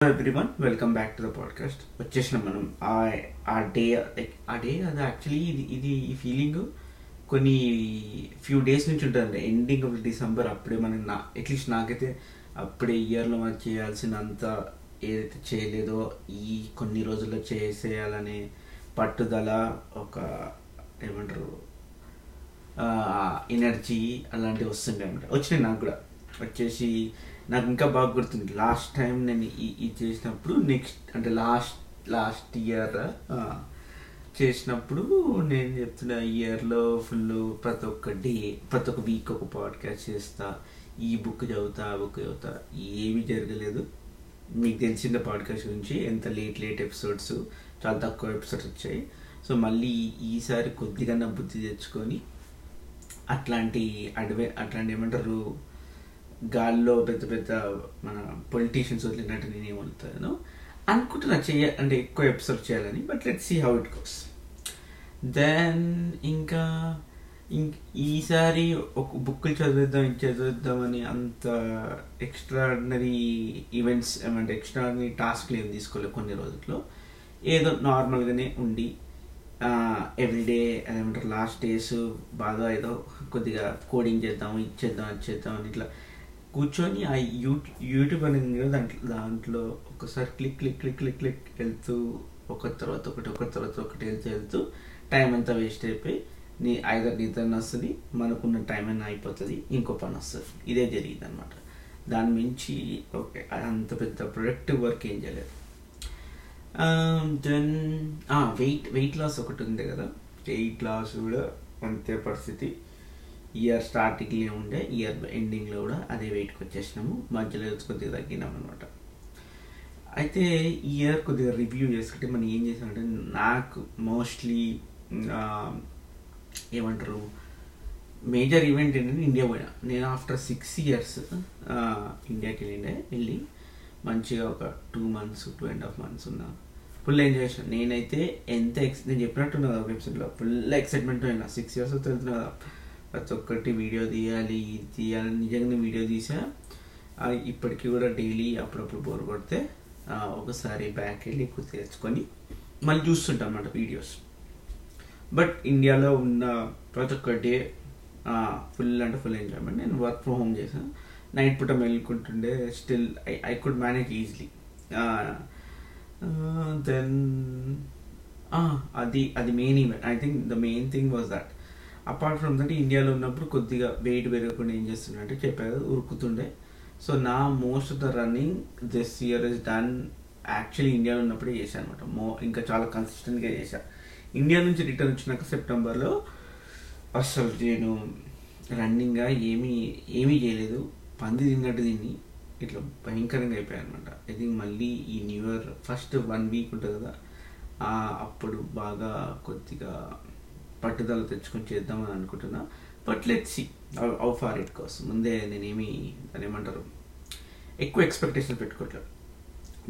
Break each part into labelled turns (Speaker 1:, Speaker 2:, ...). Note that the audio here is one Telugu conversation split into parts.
Speaker 1: Everyone welcome back to the podcast వచ్చేసినాం మనం. ఆ ఆ డే లైక్ ఆ డే అది యాక్చువల్లీ ఇది ఇది ఈ ఫీలింగ్ కొన్ని ఫ్యూ డేస్ నుంచి ఉంటుంది ఎండింగ్ ఆఫ్ డిసెంబర్ అప్పుడే మనం నా అట్లీస్ట్ నాకైతే అప్పుడే ఇయర్లో మనం చేయాల్సినంత ఏదైతే చేయలేదో ఈ కొన్ని రోజుల్లో చేసేయాలనే పట్టుదల ఒక ఏమంటారు ఎనర్జీ అలాంటివి వస్తుండే అనమాట వచ్చినాయి నాకు కూడా. వచ్చేసి నాకు ఇంకా బాగా గుర్తుంది. లాస్ట్ టైం నేను ఈ ఇది చేసినప్పుడు నెక్స్ట్ అంటే లాస్ట్ లాస్ట్ ఇయర్ చేసినప్పుడు నేను చెప్తున్న ఇయర్లో ఫుల్ ప్రతి ఒక్క డే ప్రతి ఒక్క వీక్ ఒక పాడ్కాస్ట్ చేస్తా. ఈ బుక్ చదువుతా ఆ బుక్ చదువుతా. ఏమీ జరగలేదు. మీకు తెలిసిన పాడ్కాస్ట్ గురించి ఎంత లేట్ లేట్ ఎపిసోడ్స్ చాలా తక్కువ ఎపిసోడ్స్ వచ్చాయి. సో మళ్ళీ ఈసారి కొద్దిగా నా బుద్ధి తెచ్చుకొని అట్లాంటి అడవే అట్లాంటి ఏమంటారు గాల్లో పెద్ద పెద్ద మన పొలిటీషియన్స్ వదిలినట్టు నేను వదులుతాను. అనుకుంటున్నా చెయ్య అంటే ఎక్కువ ఎపిసోడ్ చేయాలని but let see how it goes then ఇంకా ఇంక ఈసారి ఒక బుక్కులు చదివిద్దాం ఇది చదివిద్దామని అంత ఎక్స్ట్రాడినరీ ఈవెంట్స్ ఏమంటే ఎక్స్ట్రాడినరీ టాస్క్లు ఏం తీసుకోలేదు కొన్ని రోజుల్లో. ఏదో నార్మల్గానే ఉండి ఎవ్రీడే అదేమంటారు లాస్ట్ డేస్ బాగా ఏదో కొద్దిగా కోడింగ్ చేద్దాం ఇది చేద్దాం అది చేద్దాం అని ఇట్లా కూర్చొని ఆ యూట్యూబ్ యూట్యూబ్ అనేది దాంట్లో దాంట్లో ఒకసారి click click click click click వెళ్తూ ఒక తర్వాత ఒకటి ఒక తర్వాత ఒకటి వెళ్తూ వెళ్తూ టైం అంతా వేస్ట్ అయిపోయి నీ ఐదర్ నిద్ర వస్తుంది మనకున్న టైం అయినా అయిపోతుంది ఇంకో పని వస్తుంది. ఇదే జరిగింది అనమాట దాని మించి ఓకే అంత పెద్ద ప్రొడక్టివ్ వర్క్ ఏం చేయలేదు. దెన్ వెయిట్ వెయిట్ లాస్ ఒకటి ఉంది కదా. వెయిట్ లాస్ కూడా అంతే పరిస్థితి. ఇయర్ స్టార్టింగ్లో ఉండే ఇయర్ ఎండింగ్లో కూడా అదే వెయిట్కి వచ్చేసినాము. మధ్యలో కొద్దిగా తగ్గినాం అనమాట అయితే ఈ ఇయర్ కొద్దిగా రివ్యూ చేసుకుంటే మనం ఏం చేసామంటే నాకు మోస్ట్లీ ఏమంటారు మేజర్ ఈవెంట్ ఏంటంటే ఇండియా పోయినా. నేను ఆఫ్టర్ సిక్స్ ఇయర్స్ ఇండియాకి వెళ్ళిండే వెళ్ళి మంచిగా ఒక two months two and half months ఉన్నా ఫుల్ ఎంజాయ్ చేసిన. నేనైతే ఎంత ఎక్స్ నేను చెప్పినట్టున్నా కదా వెబ్సైట్లో ఫుల్ ఎక్సైట్మెంట్ అయినా. సిక్స్ ఇయర్స్ వెళ్తున్నా కదా. ప్రతి ఒక్కటి వీడియో తీయాలి ఇది తీయాలి నిజంగా వీడియో తీసా ఇప్పటికీ కూడా డైలీ అప్పుడప్పుడు బోర్ కొడితే ఒకసారి బ్యాక్ వెళ్ళి ఎక్కువ తెచ్చుకొని మళ్ళీ చూస్తుంటాం అన్నమాట వీడియోస్ బట్ ఇండియాలో ఉన్న ప్రతి ఒక్క డే ఫుల్ అంటే ఫుల్ ఎంజాయ్మెంట్ నేను వర్క్ ఫ్రమ్ హోమ్ చేశాను నైట్ పూట వెళ్ళుకుంటుండే still I I could manage easily then అది అది main event I think the main thing was that apart from that ఇండియాలో ఉన్నప్పుడు కొద్దిగా వెయిట్ పెరగకుండా ఏం చేస్తుండే అంటే చెప్పారు ఉరుకుతుండే. సో నా most of the running this year is done actually ఇండియాలో ఉన్నప్పుడే చేశాను అనమాట మో ఇంకా చాలా కన్సిస్టెంట్గా చేశాను ఇండియా నుంచి రిటర్న్ వచ్చినాక సెప్టెంబర్లో అసలు నేను రన్నింగ్గా ఏమీ ఏమీ చేయలేదు. పంది తిన్నట్టు తిని ఇట్లా భయంకరంగా అయిపోయాయి అనమాట ఐ థింక్ మళ్ళీ ఈ new year first one week ఉంటుంది కదా. అప్పుడు బాగా కొద్దిగా పట్టుదల తెచ్చుకొని చేద్దామని అనుకుంటున్నా. But let see how far it goes ముందే నేనేమి దాని ఏమంటారు ఎక్కువ ఎక్స్పెక్టేషన్ పెట్టుకోవట్లేదు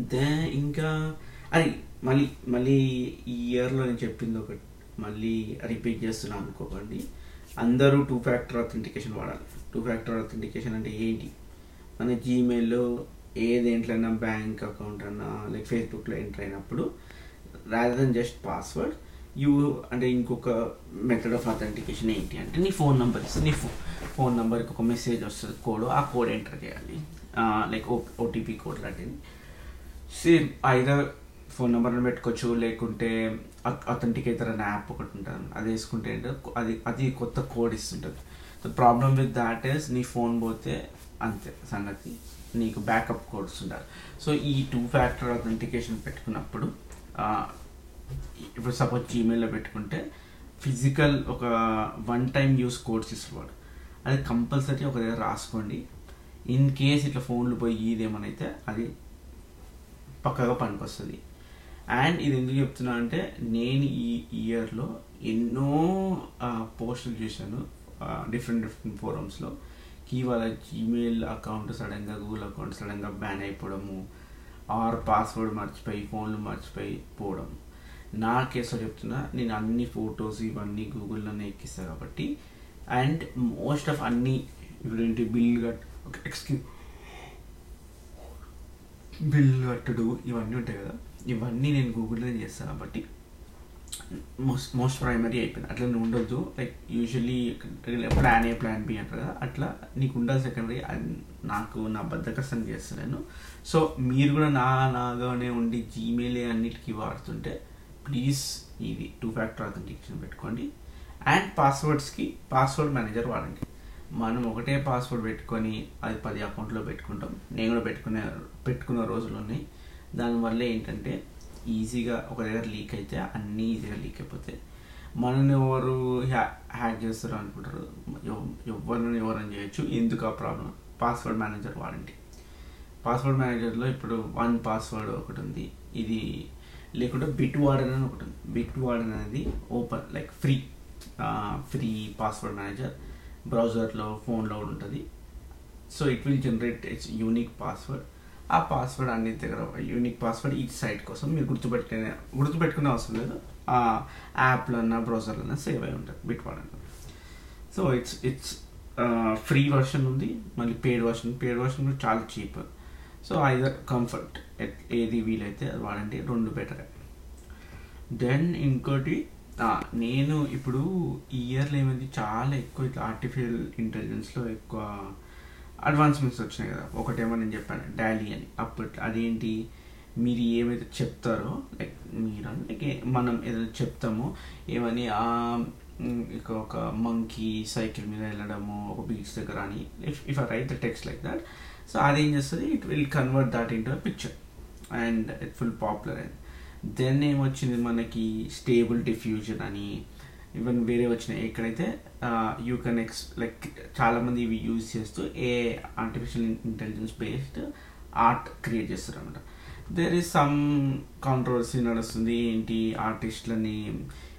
Speaker 1: దే ఇంకా అది మళ్ళీ మళ్ళీ ఈ ఇయర్లో నేను చెప్పింది ఒకటి. మళ్ళీ రిపీట్ చేస్తున్నాను అనుకోకండి. అందరూ టూ ఫ్యాక్టర్ అథెంటికేషన్ వాడాలి. టూ ఫ్యాక్టర్ అథెంటికేషన్ అంటే ఏంటి? మన జీమెయిల్లో ఏ దేంట్లైనా బ్యాంక్ అకౌంట్ అన్నా లైక్ ఫేస్బుక్లో ఎంటర్ అయినప్పుడు rather than just password you అంటే ఇంకొక మెథడ్ ఆఫ్ అథెంటికేషన్ ఏంటి అంటే నీ ఫోన్ నెంబర్ ఇస్తుంది నీ ఫో ఫోన్ నెంబర్కి ఒక మెసేజ్ వస్తుంది కోడ్ ఆ కోడ్ ఎంటర్ చేయాలి. లైక్ ఓ ఓటీపీ కోడ్ లాంటిది. సేమ్ ఐదర్ ఫోన్ నెంబర్ని పెట్టుకోవచ్చు లేకుంటే అథెంటికేటర్ అనే యాప్ ఒకటి ఉంటుంది. అది వేసుకుంటే అది అది కొత్త code ఇస్తుంటుంది. The problem with that is నీ ఫోన్ పోతే అంతే సంగతి. నీకు బ్యాకప్ కోడ్స్ ఉండాలి. సో ఈ టూ ఫ్యాక్టర్ అథెంటికేషన్ పెట్టుకున్నప్పుడు ఇప్పుడు సపోజ్ జీమెయిల్లో పెట్టుకుంటే ఫిజికల్ ఒక వన్ టైం యూస్ కోడ్స్ ఇస్తున్నాడు అది కంపల్సరీ ఒక దగ్గర రాసుకోండి. ఇన్ కేస్ ఇట్లా ఫోన్లు పోయి ఇదేమనైతే అది పక్కగా పనికొస్తుంది. అండ్ ఇది ఎందుకు చెప్తున్నా అంటే నేను ఈ ఇయర్లో ఎన్నో పోస్టులు చూశాను డిఫరెంట్ డిఫరెంట్ ఫోరమ్స్లో కి వాళ్ళ జీమెయిల్ అకౌంట్ సడన్గా గూగుల్ అకౌంట్ సడన్గా బ్యాన్ అయిపోవడము. ఆర్ పాస్వర్డ్ మర్చిపోయి ఫోన్లు మర్చిపోయి పోవడం. నా కేసులో చెప్తున్నా నేను అన్ని ఫొటోస్ ఇవన్నీ గూగుల్లోనే ఎక్కిస్తాను కాబట్టి అండ్ మోస్ట్ ఆఫ్ అన్ని ఇప్పుడు ఏంటి బిల్ కట్ ఎక్స్క్యూజ్ బిల్ కట్టుడు ఇవన్నీ ఉంటాయి కదా. ఇవన్నీ నేను గూగుల్లో చేస్తాను కాబట్టి మోస్ట్ మోస్ట్ ప్రైమరీ అయిపోయింది. అట్లా నువ్వు ఉండొద్దు. Like usually plan A plan B అంటారు కదా అట్లా నీకు ఉండాలి సెకండరీ నాకు నా బద్దకస్తం చేస్తున్నాను సో మీరు కూడా నా నాగానే ఉండి జీమెయిల్ అన్నిటికీ వాడుతుంటే ప్లీజ్ ఇది టూ ఫ్యాక్టర్ అథెంటికేషన్ పెట్టుకోండి. అండ్ పాస్వర్డ్స్కి పాస్వర్డ్ మేనేజర్ వాడండి. మనం ఒకటే పాస్వర్డ్ పెట్టుకొని అది పది అకౌంట్లో పెట్టుకుంటాం. నేను కూడా పెట్టుకునే పెట్టుకున్న రోజులు ఉన్నాయి దానివల్ల ఏంటంటే ఈజీగా ఒక దగ్గర లీక్ అయితే అన్నీ ఈజీగా లీక్ అయిపోతాయి. మనల్ని ఎవరు హ్యా హ్యాక్ చేస్తారు అనుకుంటారు. ఎవరిని ఎవరని చేయొచ్చు. ఎందుకు ఆ ప్రాబ్లం పాస్వర్డ్ మేనేజర్ వాడండి. పాస్వర్డ్ మేనేజర్లో ఇప్పుడు వన్ పాస్వర్డ్ ఒకటి ఉంది. ఇది లేకుంటే బిట్ వార్డెన్ అని ఒకటి ఉంది. బిట్ వార్డెన్ అనేది open like free free password manager బ్రౌజర్లో ఫోన్లో కూడా ఉంటుంది. So it will generate its unique password ఆ పాస్వర్డ్ అన్ని దగ్గర యూనిక్ పాస్వర్డ్ ఈ సైట్ కోసం మీరు గుర్తుపెట్టుకునే గుర్తుపెట్టుకునే అవసరం లేదు. ఆ యాప్లో అన్న బ్రౌజర్లో అన్న సేవ్ అయి ఉంటుంది Bitwarden so it's it's free version ఉంది. మళ్ళీ పేడ్ వర్షన్ పేడ్ వర్షన్ కూడా చాలా చీప్ సో ఐదర్ కంఫర్ట్ ఏది వీలైతే అది వాడండి రెండు బెటర్. దెన్ ఇంకోటి నేను ఇప్పుడు ఈ ఇయర్లో ఏమైంది చాలా ఎక్కువ ఇట్లా ఆర్టిఫిషియల్ ఇంటెలిజెన్స్లో ఎక్కువ అడ్వాన్స్మెంట్స్ వచ్చినాయి కదా. ఒకటేమో నేను చెప్పాను డాలీ అని. అప్పట్లో అదేంటి? మీరు ఏమైతే చెప్తారో లైక్ మీరు లైక్ మనం ఏదైనా చెప్తామో ఏమని ఇక ఒక మంకీ సైకిల్ మీద వెళ్ళడము ఒక బీచ్ దగ్గర అని if if I write the text like that so అదేం చేస్తుంది? It will convert that into picture. And full popular and then ఏమొచ్చింది మనకి స్టేబుల్ డిఫ్యూజన్ అని ఈవెన్ వేరే వచ్చినాయి ఎక్కడైతే యూ కెన్ ఎక్స్ లైక్ చాలామంది ఇవి యూజ్ చేస్తూ a artificial intelligence based art create చేస్తారు అనమాట దేర్ ఈస్ సమ్ కాంట్రవర్సీ నడుస్తుంది. ఏంటి? ఆర్టిస్టులని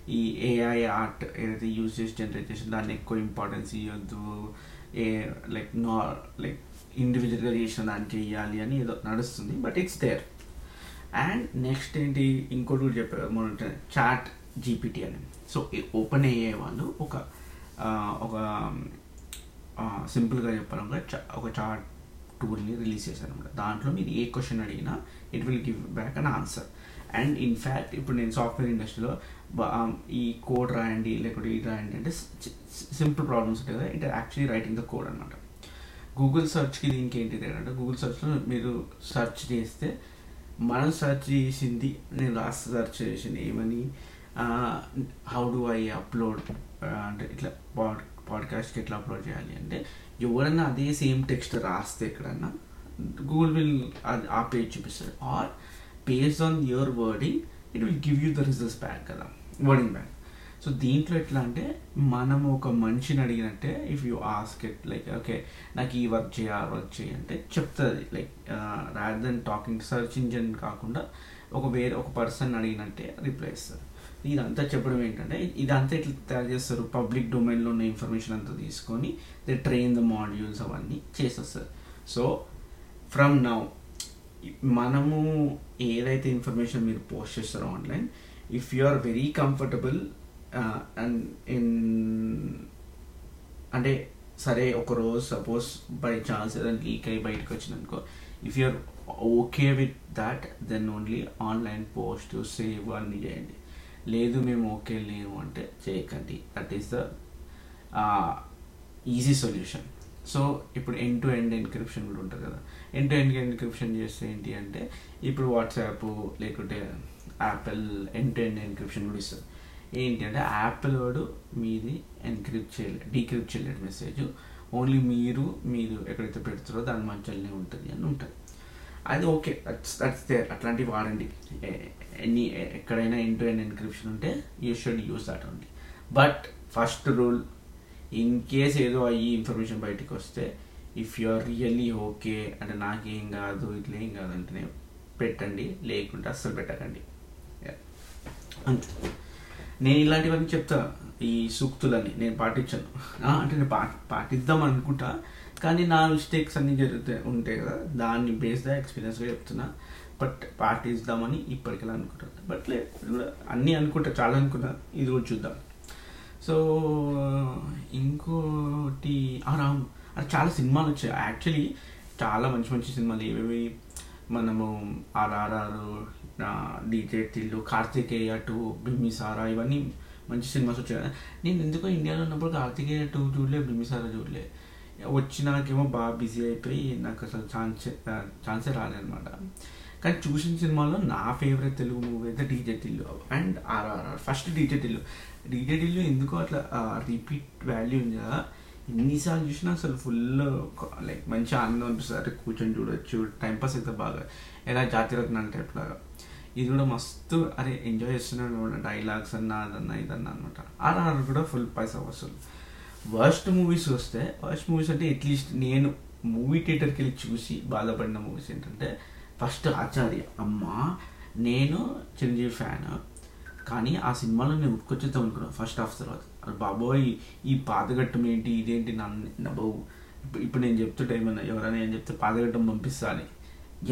Speaker 1: ఈ ఏఐ ఆర్ట్ ఏదైతే యూజ్ చేసి జనరేట్ చేసి దాన్ని ఎక్కువ ఇంపార్టెన్స్ ఇవ్వద్దు ఏ లైక్ నా లైక్ ఇండివిజువల్గా చేసిన దానికి ఇవ్వాలి అని ఏదో నడుస్తుంది but it's there and next ఏంటి? ఇంకోటి కూడా చెప్పారు. మన చాట్ జీపీటీ అని. సో ఓపెన్ అయ్యే వాళ్ళు ఒక ఒక సింపుల్గా చెప్పాలంటే ఒక చాట్ టూల్ని రిలీజ్ చేశారు అనమాట దాంట్లో మీరు ఏ క్వశ్చన్ అడిగినా it will give back an answer and in fact ఇప్పుడు నేను సాఫ్ట్వేర్ ఇండస్ట్రీలో ఈ కోడ్ రాయండి లేకపోతే ఇది రాయండి అంటే సింపుల్ ప్రాబ్లమ్స్ ఉంటాయి కదా it actually writing the code అనమాట గూగుల్ సర్చ్కి దీనికి ఏంటిది అంటే గూగుల్ సర్చ్లో మీరు సెర్చ్ చేస్తే మనం సెర్చ్ చేసింది నేను లాస్ట్ సెర్చ్ చేసిన ఏమని? హౌ డు ఐ అప్లోడ్ అంటే ఇట్లా పాడ్ పాడ్కాస్ట్కి ఎట్లా అప్లోడ్ చేయాలి అంటే ఎవరన్నా అదే సేమ్ టెక్స్ట్ రాస్తే ఎక్కడన్నా గూగుల్ విల్ ఆ పేజ్ చూపిస్తుంది or based on your wording it will give you the results back కదా. వర్డింగ్ బ్యాక్ సో దీంట్లో ఎట్లా అంటే మనం ఒక మనిషిని అడిగినట్టే if you ask it like okay నాకు ఈ వర్క్ చేయ ఆ వర్క్ చేయి అంటే చెప్తుంది. Like rather then talking search engine కాకుండా ఒక వేరే ఒక పర్సన్ అడిగినట్టే రిప్లై ఇస్తారు ఇదంతా చెప్పడం ఏంటంటే ఇదంతా ఇట్లా తయారు చేస్తారు? పబ్లిక్ డొమైన్లో ఉన్న ఇన్ఫర్మేషన్ అంతా తీసుకొని దే ట్రైన్ ద మాడ్యూల్స్ అవన్నీ చేసేస్తారు. సో ఫ్రమ్ నౌ మనము ఏదైతే ఇన్ఫర్మేషన్ మీరు పోస్ట్ చేస్తారో online if you are very comfortable Ah, in అంటే సరే ఒక రోజు సపోజ్ బై ఛాన్స్ ఏదైనా లీక్ అయ్యి బయటకు వచ్చిందనుకో if you're okay with that then only online post save అన్ని చేయండి. లేదు మేము ఓకే లేము అంటే చేయకండి. That is the easy solution so ఇప్పుడు ఎండ్ టు ఎండ్ ఎన్క్రిప్షన్ కూడా ఉంటుంది కదా. ఎండ్ టు ఎండ్ ఎన్క్రిప్షన్ చేస్తే ఏంటి అంటే ఇప్పుడు వాట్సాప్ లేకుంటే Apple end to end encryption కూడా ఇస్తుంది. ఏంటంటే యాపిల్ వాడు మీది ఎన్క్రిప్ట్ చేయలేదు డీక్రిప్ట్ చేయలేదు మెసేజ్ ఓన్లీ మీరు మీరు ఎక్కడైతే పెడుతారో దాని మధ్యలోనే ఉంటుంది అని ఉంటుంది. అది ఓకే. దట్స్ దట్స్ దేర్ అట్లాంటివి వాడండి. ఎనీ ఎక్కడైనా ఇంటూ ఎన్ ఎన్క్రిప్షన్ ఉంటే you should use that only but first rule in case ఏదో అయ్యి ఇన్ఫర్మేషన్ బయటికి వస్తే if you are really okay అంటే నాకేం కాదు ఇట్లా ఏం కాదు అంటేనే పెట్టండి. లేకుంటే అస్సలు పెట్టకండి. అంతే. నేను ఇలాంటివన్నీ చెప్తా. ఈ సూక్తులని నేను పాటించాను. అంటే నేను పా పాటిద్దాం అనుకుంటా. కానీ నా మిస్టేక్స్ అన్నీ జరుగుతాయి ఉంటాయి కదా దాన్ని బేస్డ్ ఎక్స్పీరియన్స్గా చెప్తున్నా. బట్ పాటిద్దామని ఇప్పటికెలా అనుకుంటాను బట్ లేదు అన్నీ అనుకుంటా చాలా అనుకున్నా ఇది కూడా చూద్దాం. సో ఇంకోటి రాము. అది చాలా సినిమాలు వచ్చాయి. యాక్చువల్లీ చాలా మంచి మంచి సినిమాలు. ఏవేవి మనము RRR DJ Tillu Karthikeya two Bimbisara ఇవన్నీ మంచి సినిమాస్ వచ్చాయి. కదా నేను ఎందుకో ఇండియాలో ఉన్నప్పుడు కార్తికేయ టూ చూడలే బిమ్మిసారా చూడలే. వచ్చినాకేమో బాగా బిజీ అయిపోయి నాకు అసలు ఛాన్స్ ఛాన్సే రాలేదనమాట కానీ చూసిన సినిమాలో నా ఫేవరెట్ తెలుగు మూవీ అయితే DJ Tillu. And RRR first DJ Tillu. DJ Tillu ఎందుకో అట్లా రిపీట్ వాల్యూ ఉంది కదా. ఎన్నిసార్లు చూసినా అసలు ఫుల్ లైక్ మంచి ఆనందం అనిపిస్తుంది. అంటే కూర్చొని చూడొచ్చు టైంపాస్ అయితే బాగా. ఎలా జాతిరత్న టైప్ లాగా ఇది కూడా మస్తు అరే ఎంజాయ్ చేస్తున్నాడు డైలాగ్స్ అన్న అదన్నా ఇదన్నా అనమాట ఆర్ఆర్ కూడా ఫుల్ పైసా వసూలు వర్స్ట్ మూవీస్ వస్తే వర్స్ట్ మూవీస్ అంటే అట్లీస్ట్ నేను మూవీ థియేటర్కి వెళ్ళి చూసి బాధపడిన మూవీస్ ఏంటంటే ఫస్ట్ ఆచార్య. అమ్మ నేను చిరంజీవి ఫ్యాన్ కానీ ఆ సినిమాలో నేను ఉట్కొచ్చేద్దాం అనుకున్నాను ఫస్ట్ హాఫ్ తర్వాత. బాబోయ్ ఈ పాతగట్టం ఏంటి? ఇదేంటి నన్ను బాబు ఇప్పుడు నేను చెప్తుంటే ఏమన్నా ఎవరైనా ఏం చెప్తే పాతగట్టం పంపిస్తా అని.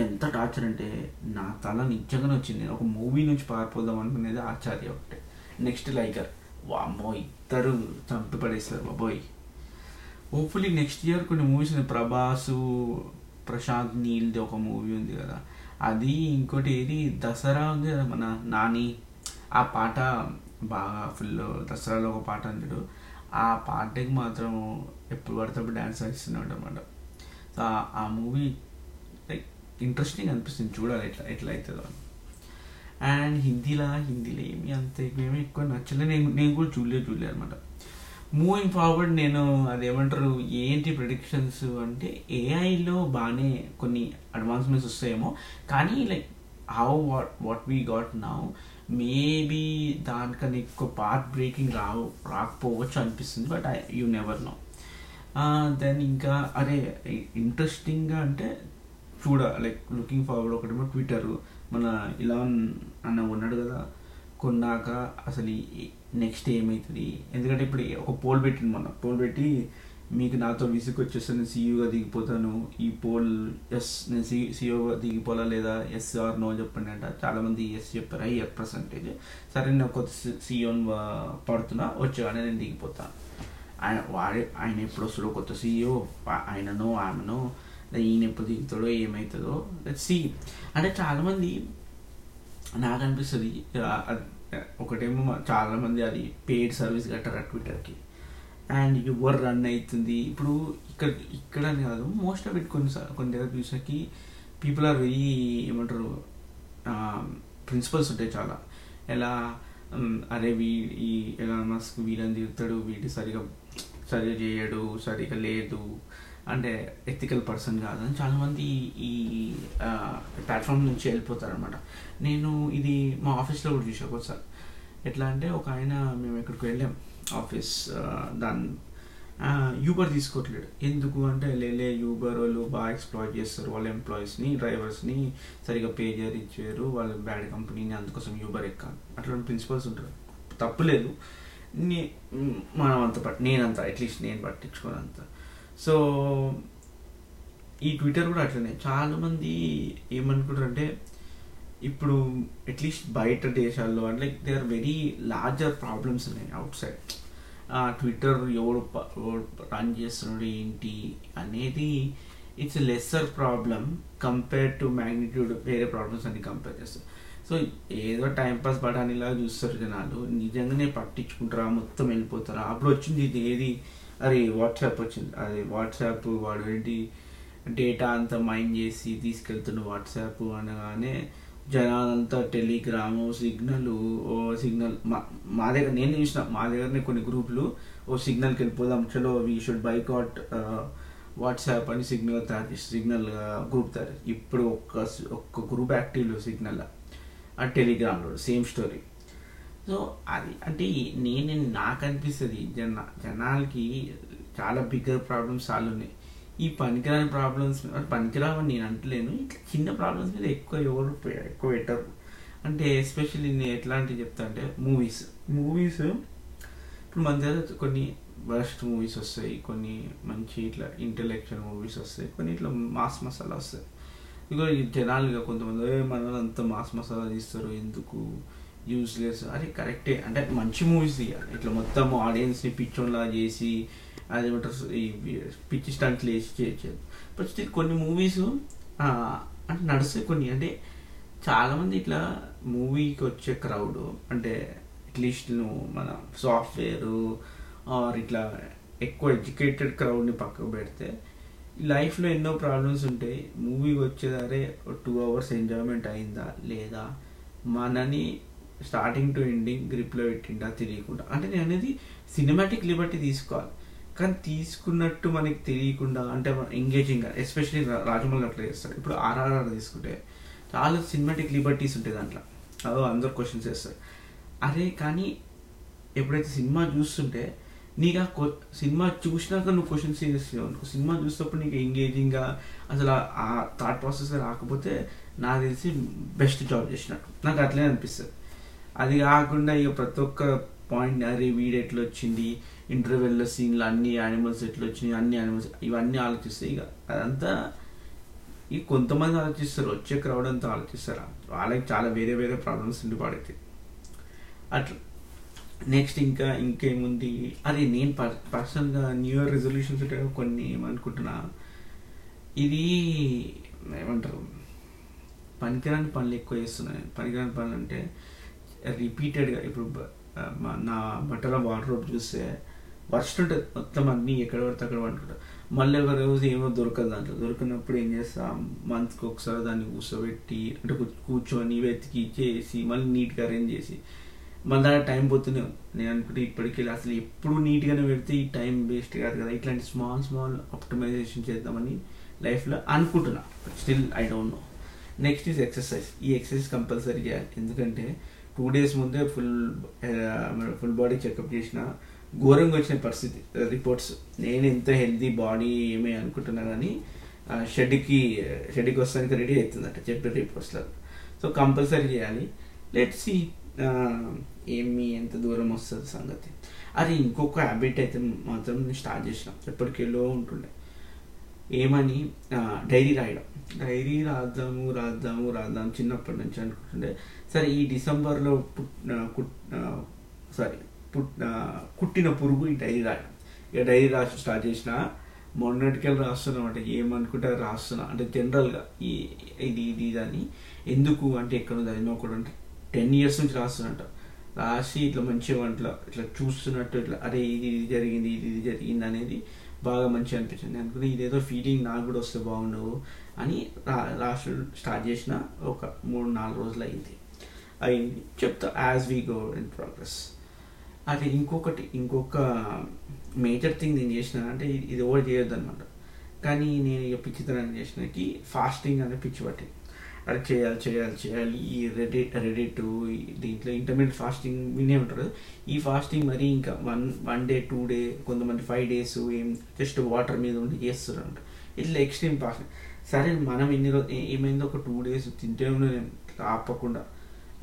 Speaker 1: ఎంత టార్చర్ అంటే నా తల నిజంగానే వచ్చింది. నేను ఒక మూవీ నుంచి పారిపోదాం అనుకునేది ఆచార్య ఒకటే. నెక్స్ట్ లైకర్. వామ్మో ఇద్దరు చంపి పడేస్తారు బాబోయ్. హోప్ఫుల్లీ నెక్స్ట్ ఇయర్ కొన్ని మూవీస్ ప్రభాసు ప్రశాంత్ నీల్ది ఒక మూవీ ఉంది కదా. అది ఇంకోటి ఏది? దసరా ఉంది కదా మన నాని. ఆ పాట బాగా ఫుల్ దసరాలో ఒక పాట అంటాడు. ఆ పాటకి మాత్రం ఎప్పుడు పడితే అప్పుడు డ్యాన్స్ వేస్తున్నాడు అనమాట సో ఆ మూవీ లైక్ ఇంట్రెస్టింగ్ అనిపిస్తుంది చూడాలి ఎట్లా ఎట్లా అవుతుందో అని అండ్ హిందీలో హిందీలో ఏమి అంత ఏమీ ఎక్కువ నచ్చలేదు నేను నేను కూడా చూడలేదు చూడలేదు అనమాట మూవింగ్ ఫార్వర్డ్ నేను అదేమంటారు ఏంటి ప్రొడిక్షన్స్ అంటే ఏఐలో బాగానే కొన్ని అడ్వాన్స్మెంట్స్ వస్తాయేమో. కానీ like how what what we got now maybe దానికన్నా ఎక్కువ పార్ట్ బ్రేకింగ్ రా రాకపోవచ్చు అనిపిస్తుంది but I you never know then ఇంకా అరే ఇంట్రెస్టింగ్గా అంటే చూడ లైక్ లుకింగ్ ఫార్వర్డ్ ఒకటేమో ట్విట్టర్ మన ఇలా అన్న ఉన్నాడు కదా కొన్నాక అసలు నెక్స్ట్ ఏమవుతుంది ఎందుకంటే ఇప్పుడు ఒక పోల్ పెట్టింది మొన్న. పోల్ పెట్టి మీకు నాతో విసుగు వచ్చేస్తే నేను సీఈఓగా దిగిపోతాను ఈ పోల్ ఎస్ నేను సీ సీఈఓగా దిగిపోలా లేదా? ఎస్ ఆర్ నో చెప్పండి అంట. చాలామంది ఎస్ చెప్పారు. హయ్యర్ పర్సంటేజ్ సరే నేను కొత్త సీఈఓని పడుతున్నా. వచ్చేగానే నేను దిగిపోతాను ఆయన వాడే ఆయన ఎప్పుడు వస్తాడో కొత్త సీఈఓ ఆయననో ఆమెనో? ఈయన ఎప్పుడు దిగుతాడో? ఏమవుతుందో సి అంటే చాలామంది నాకు అనిపిస్తుంది ఒకటేమో చాలామంది అది పెయిడ్ సర్వీస్ కట్టారు ట్విట్టర్కి అండ్ యువర్ రన్ అవుతుంది ఇప్పుడు ఇక్కడ ఇక్కడ అని కాదు మోస్ట్ ఆఫ్ ఇట్ కొన్ని కొన్ని దగ్గర చూసాకి పీపుల్ ఆర్ వెరీ ఏమంటారు ప్రిన్సిపల్స్ ఉంటాయి చాలా. ఎలా అరే వీ ఈ ఎలా మస్క్ వీళ్ళని తిరుగుతాడు వీటి సరిగా సరిగా చేయడు సరిగా లేదు అంటే ఎథికల్ పర్సన్ కాదని చాలామంది ఈ ప్లాట్ఫామ్ నుంచి వెళ్ళిపోతారు అనమాట నేను ఇది మా ఆఫీస్లో కూడా చూసా ఒకసారి. ఎట్లా అంటే ఒక ఆయన మేము ఎక్కడికి వెళ్ళాం. ఆఫీస్ దాన్ని. యూబర్ తీసుకోవట్లేడు ఎందుకు అంటే లేలే యూబర్ వాళ్ళు బాగా ఎక్స్ప్లాయిట్ చేస్తారు. వాళ్ళ ఎంప్లాయీస్ని డ్రైవర్స్ని సరిగా పే చేయరు వాళ్ళ బ్యాడ్ కంపెనీని అందుకోసం యూబర్ ఎక్కాలి. అట్లాంటి ప్రిన్సిపల్స్ ఉంటారు. తప్పులేదు నే మనం అంత పట్ నేనంత అట్లీస్ట్ నేను పట్టించుకోను అంత. సో ఈ ట్విట్టర్ కూడా అట్లనే. చాలామంది ఏమనుకుంటారు అంటే ఇప్పుడు అట్లీస్ట్ బయట దేశాల్లో and like they are very larger problems ఉన్నాయి అవుట్ సైడ్ ట్విట్టర్ ఎవడు రన్ చేస్తున్నాడు ఏంటి అనేది it's lesser problem compare to magnitude వేరే ప్రాబ్లమ్స్ అన్ని కంపేర్ చేస్తారు సో ఏదో టైంపాస్ పడానిలా చూస్తారు జనాలు నిజంగానే పట్టించుకుంటారా మొత్తం వెళ్ళిపోతారా? అప్పుడు వచ్చింది ఇది ఏది? అరే వాట్సాప్ వచ్చింది. అది వాట్సాప్ వాడు ఏంటి? డేటా అంతా మైండ్ చేసి తీసుకెళ్తున్న వాట్సాప్ అనగానే జనాలంతా టెలిగ్రాము సిగ్నల్ ఓ సిగ్నల్ మా మా దగ్గర నేను చూసిన మా దగ్గరనే కొన్ని గ్రూపులు ఓ సిగ్నల్కి వెళ్ళిపోదాం చలో వీ షుడ్ బైకాట్ వాట్సాప్ అని సిగ్నల్ తయారు చేసి సిగ్నల్ గ్రూప్ తయారు ఇప్పుడు ఒక్క ఒక్క గ్రూప్ యాక్టివ్లో సిగ్నల్ ఆ టెలిగ్రామ్లో సేమ్ స్టోరీ. సో అది అంటే నేను నాకు అనిపిస్తుంది జన జనాలకి చాలా బిగ్గర్ ప్రాబ్లమ్స్ చాలా ఉన్నాయి. ఈ పనికిరాని ప్రాబ్లమ్స్ పనికిరావని నేను అంటలేను. ఇట్లా చిన్న ప్రాబ్లమ్స్ మీద ఎక్కువ ఎవరు ఎక్కువ పెట్టరు. అంటే ఎస్పెషల్లీ నేను ఎట్లాంటివి చెప్తా అంటే మూవీస్ మూవీస్ ఇప్పుడు మన దగ్గర కొన్ని వర్స్ట్ మూవీస్ వస్తాయి. కొన్ని మంచి ఇట్లా ఇంటలెక్చువల్ మూవీస్ వస్తాయి. కొన్ని ఇట్లా మాస్ మసాలా వస్తాయి. ఇక జనాలుగా కొంతమంది మన అంత మాస్ మసాలా తీస్తారు. ఎందుకు? యూస్లెస్ అది కరెక్టే అంటే మంచి మూవీస్ తీయాలి. ఇట్లా మొత్తం ఆడియన్స్ని పిచ్చోన్లా చేసి అదేమంటారు ఈ పిచ్చి స్టంట్లు వేసి చేయలేదు బట్ స్టిల్ కొన్ని మూవీస్ అంటే నడుస్తాయి కొన్ని. అంటే చాలామంది ఇట్లా మూవీకి వచ్చే క్రౌడ్ అంటే అట్లీస్ట్ నువ్వు మన సాఫ్ట్వేర్ ఆర్ ఇట్లా ఎక్కువ ఎడ్యుకేటెడ్ క్రౌడ్ని పక్కకు పెడితే లైఫ్లో ఎన్నో ప్రాబ్లమ్స్ ఉంటాయి. మూవీకి వచ్చేదారే టూ అవర్స్ ఎంజాయ్మెంట్ అయిందా లేదా మనని స్టార్టింగ్ టు ఎండింగ్ గ్రిప్లో పెట్టిండా తెలియకుండా. అంటే నేను అనేది సినిమాటిక్ లిబర్టీ తీసుకోవాలి. కానీ తీసుకున్నట్టు మనకి తెలియకుండా అంటే ఎంగేజింగ్ ఎస్పెషల్లీ రాజమౌళి అట్లా చేస్తాడు ఇప్పుడు ఆర్ఆర్ఆర్ తీసుకుంటే చాలా సినిమాటిక్ లిబర్టీస్ ఉంటాయి దాంట్లో. అదో అందరు క్వశ్చన్స్ వేస్తారు అరే కానీ ఎప్పుడైతే సినిమా చూస్తుంటే నీకు ఆ కొ- సినిమా చూసినాక నువ్వు క్వశ్చన్స్ చేస్తావు అనుకో సినిమా చూసినప్పుడు నీకు ఎంగేజింగ్గా అసలు ఆ- థాట్ ప్రాసెస్ రాకపోతే నాకు తెలిసి బెస్ట్ జాబ్ చేసినట్టు. నాకు అట్లనే అనిపిస్తుంది. అది కాకుండా ఇక ప్రతి ఒక్క పాయింట్ అరే వీడెట్లు వచ్చింది ఇంటర్వెల్లో సీన్లు అన్ని యానిమల్స్ ఎట్లా వచ్చినాయి అన్ని యానిమల్స్ ఇవన్నీ ఆలోచిస్తే ఇక అదంతా ఈ కొంతమంది ఆలోచిస్తారు వచ్చే క్రౌడ్ అంతా ఆలోచిస్తారు? వాళ్ళకి చాలా వేరే వేరే ప్రాబ్లమ్స్ ఉండి పడైతే అట్లా. నెక్స్ట్ ఇంకా ఇంకేముంది? అరే నేను పర్ పర్సనల్గా న్యూ ఇయర్ రెజల్యూషన్స్ ఉంటాయో కొన్ని ఏమనుకుంటున్నా. ఇది ఏమంటారు? పనికిరాని పనులు ఎక్కువ చేస్తున్నాయి పనికిరాని పనులు అంటే రిపీటెడ్గా ఇప్పుడు నా బట్టల వార్డ్రోబ్ చూస్తే వర్స్ట్ ఉంటుంది మొత్తం అన్నీ ఎక్కడ పడితే అక్కడ పండుకుంటారు. మళ్ళీ ఒక రోజు ఏమో దొరకదు దాంట్లో దొరికినప్పుడు ఏం చేస్తాం? మంత్కి ఒకసారి దాన్ని కూర్చోబెట్టి అంటే కూర్చొని వెతికి చేసి మళ్ళీ నీట్గా అరేంజ్ చేసి. మళ్ళీ దాని టైం పోతూనే నేను అనుకుంటే ఇప్పటికీ అసలు ఎప్పుడు నీట్గానే పెడితే ఈ టైం వేస్ట్ కాదు కదా. ఇట్లాంటి స్మాల్ స్మాల్ ఆప్టిమైజేషన్ చేద్దామని లైఫ్లో అనుకుంటున్నా. Still I don't know next is exercise ఈ ఎక్సర్సైజ్ కంపల్సరీ చేయాలి. ఎందుకంటే టూ డేస్ ముందే ఫుల్ ఫుల్ బాడీ చెకప్ చేసిన ఘోరంగా వచ్చిన పరిస్థితి. రిపోర్ట్స్ నేను ఎంత హెల్తీ బాడీ ఏమే అనుకుంటున్నా కానీ షెడ్కి షెడ్కి వస్తానికి రెడీ అవుతుందట చెప్పిన రిపోర్ట్స్లో సో కంపల్సరీ చేయాలి. లెట్ సి ఏమి ఎంత దూరం వస్తుంది సంగతి. అది ఇంకొక హ్యాబిట్ అయితే మాత్రం నేను స్టార్ట్ చేసిన. ఎప్పటికెళ్ళో ఉంటుండే. ఏమని? డైరీ రాయడం. డైరీ రాద్దాము రాద్దాము రాద్దాము చిన్నప్పటి నుంచి అనుకుంటుండే. సరే ఈ డిసెంబర్లో పుట్ సారీ కుట్టిన పురుగు ఈ డైరీ రాయడం ఇక డైరీ రాసి స్టార్ట్ చేసిన మొన్నటికెళ్ళి రాస్తున్నాం అంటే ఏమనుకుంటే రాస్తున్నా అంటే జనరల్గా ఈ ఇది ఇది ఇది అని ఎందుకు అంటే ఎక్కడ చదివినా కూడా అంటే టెన్ ఇయర్స్ నుంచి రాస్తున్నట్ట రాసి ఇట్లా మంచిగా ఇట్లా ఇట్లా చూస్తున్నట్టు ఇట్లా అరే ఇది ఇది జరిగింది ఇది ఇది జరిగింది అనేది బాగా మంచిగా అనిపించింది. అనుకుని ఇదేదో ఫీలింగ్ నాకు కూడా వస్తే బాగుండవు అని రా రాసి స్టార్ట్ చేసిన ఒక మూడు నాలుగు రోజులు అయింది. అయింది. చెప్తా as we go in progress. అది ఇంకొకటి ఇంకొక మేజర్ థింగ్ నేను చేసిన అంటే ఇది- ఇది చేయొద్దు అనమాట కానీ నేను ఇక పిచ్చితనం చేసినకి ఫాస్టింగ్ అనే పిచ్చి పట్టింది. అది చేయాలి చేయాలి చేయాలి. ఈ రెడీ రెడీ దీంట్లో ఇంటర్మీడియట్ ఫాస్టింగ్ వినే ఉంటారు ఈ ఫాస్టింగ్ మరి ఇంకా one one day two day కొంతమంది ఫైవ్ డేస్ ఏం జస్ట్ వాటర్ మీద ఉండి చేస్తున్నారు ఇట్లా ఎక్స్ట్రీమ్ ఫాస్టింగ్ సరే మనం ఎన్ని రోజు ఏమైందో? ఒక టూ డేస్ తింటే ఉన్నాను ఆపకుండా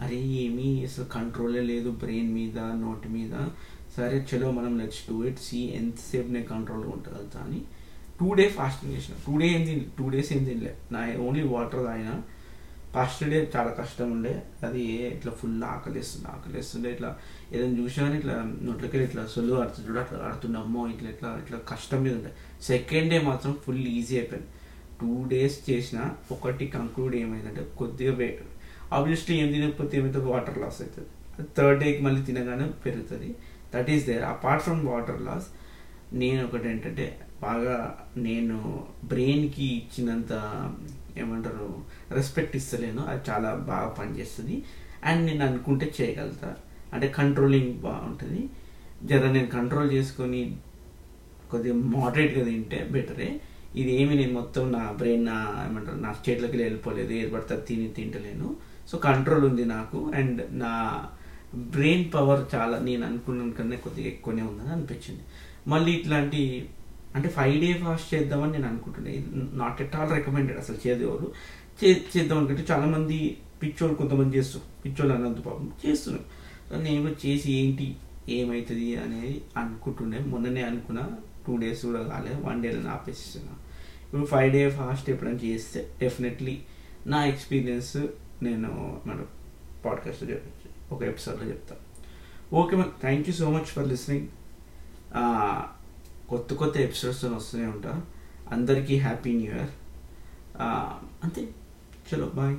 Speaker 1: అరే ఏమీ అసలు కంట్రోలే లేదు బ్రెయిన్ మీద నోటి మీద. సరే చలో మనం లెట్స్ డూ ఇట్ సి ఎంతసేపు నేను కంట్రోల్గా ఉండగలుగుతా అని టూ డే ఫాస్టింగ్ చేసిన. టూ డే ఏం తినలే టూ డేస్ ఏం తినలే. నా ఓన్లీ వాటర్ తాగిన. ఫస్ట్ డే చాలా కష్టం ఉండే. అది ఇట్లా ఫుల్ ఆకలిస్తుండే ఆకలిస్తుండే. ఇట్లా ఏదైనా చూసినా ఇట్లా నోట్లకి ఇట్లా సొల్లు ఆడుతుండే చూడ అట్లా ఆడుతుండే. అమ్మో ఇట్లా ఇట్లా ఇట్లా కష్టం మీద ఉండే. సెకండ్ డే మాత్రం ఫుల్ ఈజీ అయిపోయింది. టూ డేస్ చేసిన. ఒకటి కంక్లూడ్ ఏమైందంటే కొద్దిగా ఆబ్వియస్లీ ఏం తినకపోతే ఏమైతే వాటర్ లాస్ అవుతుంది. థర్డ్ డేకి మళ్ళీ తినగానే పెరుగుతుంది. That is there apart from water loss నేను ఒకటి ఏంటంటే బాగా నేను బ్రెయిన్కి ఇచ్చినంత ఏమంటారు రెస్పెక్ట్ ఇస్తలేను. అది చాలా బాగా పనిచేస్తుంది. అండ్ నేను అనుకుంటే చేయగలుగుతా. అంటే కంట్రోలింగ్ బాగుంటుంది. జర నేను కంట్రోల్ చేసుకొని కొద్దిగా మోడరేట్గా తింటే బెటరే. ఇది ఏమి నేను మొత్తం నా బ్రెయిన్ నా ఏమంటారు నా స్టేట్లోకి వెళ్ళిపోలేదు. ఏర్పడతా తిని తింటలేను. సో కంట్రోల్ ఉంది నాకు. అండ్ నా బ్రెయిన్ పవర్ చాలా నేను అనుకున్న కన్నా కొద్దిగా ఎక్కువనే ఉందని అనిపించింది. మళ్ళీ ఇట్లాంటి అంటే ఫైవ్ డే ఫాస్ట్ చేద్దామని నేను అనుకుంటున్నా. నాట్ ఎట్ ఆల్ రికమెండెడ్ అసలు చేదేవారు చే చేద్దాం అనుకుంటే చాలా మంది పిచ్చోళ్ళు కొంతమంది చేస్తారు. పిచ్చోళ్ళు అన్నంత పాపం చేస్తున్నారు. సో నేను కూడా చేసి ఏంటి ఏమవుతుంది అనేది అనుకుంటుండే. మొన్ననే అనుకున్నా టూ డేస్ కూడా కాలేదు వన్ డేలో ఆపేస్తున్నా ఇప్పుడు ఫైవ్ డే ఫాస్ట్ ఎప్పుడైనా చేస్తే డెఫినెట్లీ నా ఎక్స్పీరియన్స్ నేను మన పాడ్కాస్ట్ ఒక ఎపిసోడ్లో చెప్తాను ఓకే మరి thank you so much for listening కొత్త కొత్త ఎపిసోడ్స్ వస్తూనే ఉంటా. అందరికీ హ్యాపీ న్యూ ఇయర్ అంతే. చలో బాయ్